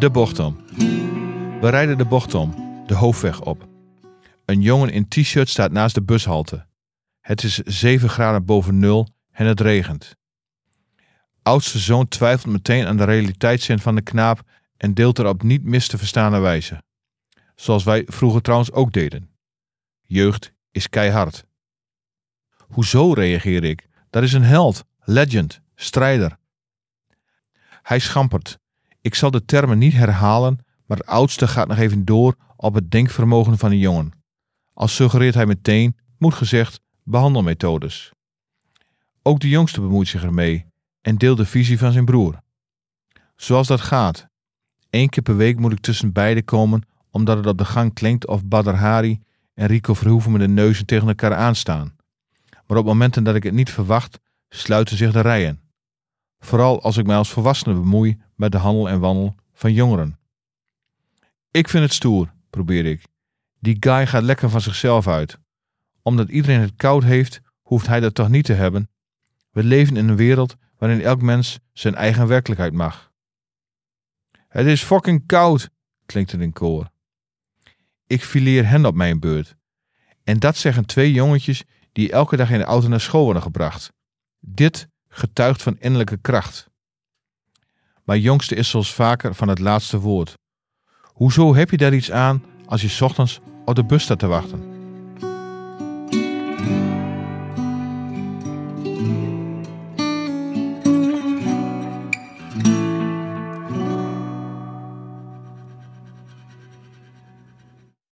De bocht om. We rijden de bocht om, de hoofdweg op. Een jongen in t-shirt staat naast de bushalte. Het is 7 graden boven nul en het regent. Oudste zoon twijfelt meteen aan de realiteitszin van de knaap en deelt er op niet mis te verstaande wijze. Zoals wij vroeger trouwens ook deden. Jeugd is keihard. Hoezo reageer ik? Dat is een held, legend, strijder. Hij schampert. Ik zal de termen niet herhalen, maar het oudste gaat nog even door op het denkvermogen van de jongen. Als suggereert hij meteen, moet gezegd, behandelmethodes. Ook de jongste bemoeit zich ermee en deelt de visie van zijn broer. Zoals dat gaat. Eén keer per week moet ik tussen beiden komen omdat het op de gang klinkt of Badr Hari en Rico Verhoeven met de neuzen tegen elkaar aanstaan. Maar op momenten dat ik het niet verwacht, sluiten zich de rijen. Vooral als ik mij als volwassene bemoei met de handel en wandel van jongeren. Ik vind het stoer, probeer ik. Die guy gaat lekker van zichzelf uit. Omdat iedereen het koud heeft, hoeft hij dat toch niet te hebben? We leven in een wereld waarin elk mens zijn eigen werkelijkheid mag. Het is fucking koud, klinkt het in koor. Ik fileer hen op mijn beurt. En dat zeggen twee jongetjes die elke dag in de auto naar school worden gebracht. Dit getuigt van innerlijke kracht. Maar jongste is zoals vaker van het laatste woord. Hoezo heb je daar iets aan als je ochtends op de bus staat te wachten?